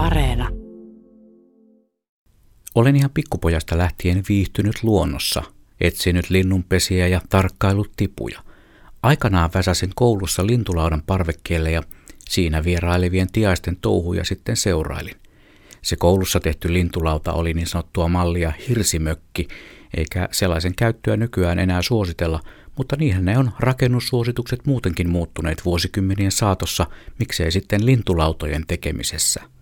Areena. Olen ihan pikkupojasta lähtien viihtynyt luonnossa, etsinyt linnunpesiä ja tarkkailut tipuja. Aikanaan väsäsin koulussa lintulaudan parvekkeelle ja siinä vierailevien tiaisten touhuja sitten seurailin. Se koulussa tehty lintulauta oli niin sanottua mallia hirsimökki, eikä sellaisen käyttöä nykyään enää suositella, mutta niinhän ne on rakennussuositukset muutenkin muuttuneet vuosikymmenien saatossa, miksei sitten lintulautojen tekemisessä.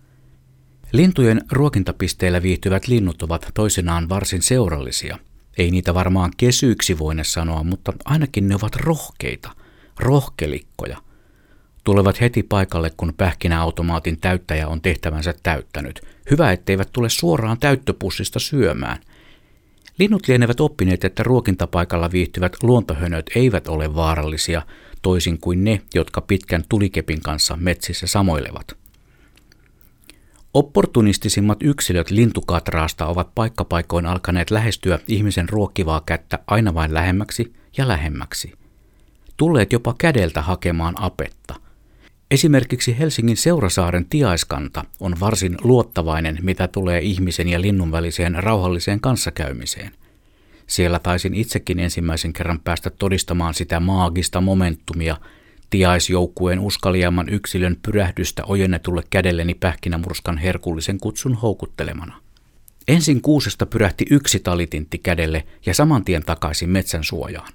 Lintujen ruokintapisteillä viihtyvät linnut ovat toisinaan varsin seurallisia. Ei niitä varmaan kesyiksi voine sanoa, mutta ainakin ne ovat rohkeita, rohkelikkoja. Tulevat heti paikalle, kun pähkinäautomaatin täyttäjä on tehtävänsä täyttänyt. Hyvä, etteivät tule suoraan täyttöpussista syömään. Linnut lienevät oppineet, että ruokintapaikalla viihtyvät luontohönöt eivät ole vaarallisia, toisin kuin ne, jotka pitkän tulikepin kanssa metsissä samoilevat. Opportunistisimmat yksilöt lintukatraasta ovat paikkapaikoin alkaneet lähestyä ihmisen ruokkivaa kättä aina vain lähemmäksi ja lähemmäksi. Tulleet jopa kädeltä hakemaan apetta. Esimerkiksi Helsingin Seurasaaren tiaiskanta on varsin luottavainen, mitä tulee ihmisen ja linnun väliseen rauhalliseen kanssakäymiseen. Siellä taisin itsekin ensimmäisen kerran päästä todistamaan sitä maagista momentumia, tiaisjoukkueen uskaliamman yksilön pyrähdystä ojennetulle kädelleni pähkinämurskan herkullisen kutsun houkuttelemana. Ensin kuusesta pyrähti yksi talitintti kädelle ja saman tien takaisin metsän suojaan.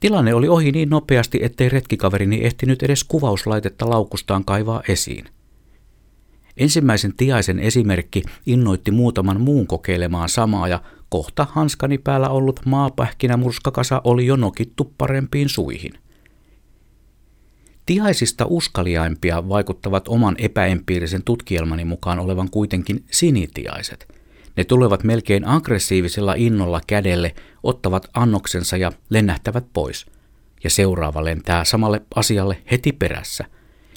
Tilanne oli ohi niin nopeasti, ettei retkikaverini ehtinyt edes kuvauslaitetta laukustaan kaivaa esiin. Ensimmäisen tiaisen esimerkki innoitti muutaman muun kokeilemaan samaa ja kohta hanskani päällä ollut maapähkinämurskakasa oli jo nokittu parempiin suihin – Tiaisista uskaliaimpia vaikuttavat oman epäempiirisen tutkielmani mukaan olevan kuitenkin sinitiaiset. Ne tulevat melkein aggressiivisella innolla kädelle, ottavat annoksensa ja lennähtävät pois. Ja seuraava lentää samalle asialle heti perässä.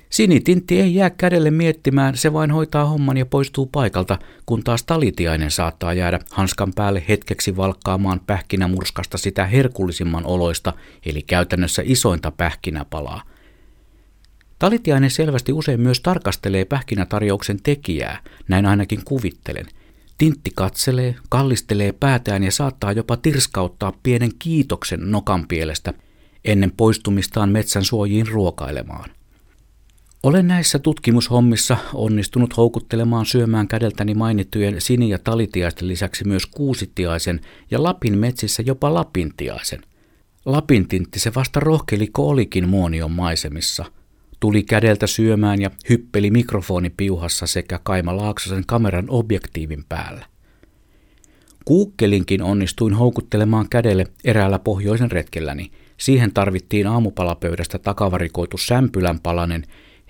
Sinitintti ei jää kädelle miettimään, se vain hoitaa homman ja poistuu paikalta, kun taas talitiainen saattaa jäädä hanskan päälle hetkeksi valkkaamaan pähkinämurskasta sitä herkullisimman oloista, eli käytännössä isointa pähkinäpalaa – Talitiainen selvästi usein myös tarkastelee pähkinätarjouksen tekijää, näin ainakin kuvittelen. Tintti katselee, kallistelee päätään ja saattaa jopa tirskauttaa pienen kiitoksen nokan pielestä ennen poistumistaan metsän suojiin ruokailemaan. Olen näissä tutkimushommissa onnistunut houkuttelemaan syömään kädeltäni mainittujen sini- ja talitiaisten lisäksi myös kuusitiaisen ja Lapin metsissä jopa lapintiaisen. Lapintintti se vasta rohkeliko olikin muonion maisemissa – tuli kädeltä syömään ja hyppeli mikrofoni piuhassa sekä Kaima Laaksosen kameran objektiivin päällä. Kuukkelinkin onnistuin houkuttelemaan kädelle eräällä pohjoisen retkelläni. Siihen tarvittiin aamupalapöydästä takavarikoitu sämpylän palanen,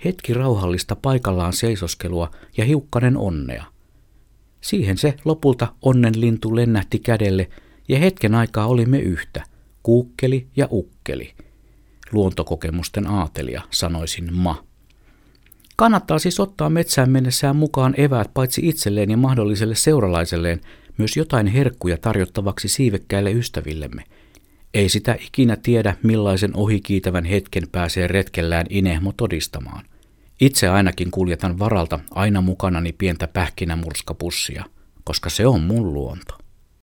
hetki rauhallista paikallaan seisoskelua ja hiukkanen onnea. Siihen se lopulta onnenlintu lennähti kädelle ja hetken aikaa olimme yhtä, kuukkeli ja ukkeli – luontokokemusten aatelia, sanoisin ma. Kannattaa siis ottaa metsään mennessään mukaan eväät paitsi itselleen ja mahdolliselle seuralaiselleen, myös jotain herkkuja tarjottavaksi siivekkäille ystävillemme. Ei sitä ikinä tiedä, millaisen ohikiitävän hetken pääsee retkellään inehmo todistamaan. Itse ainakin kuljetan varalta aina mukanani pientä pähkinämurskapussia, koska se on mun luonto.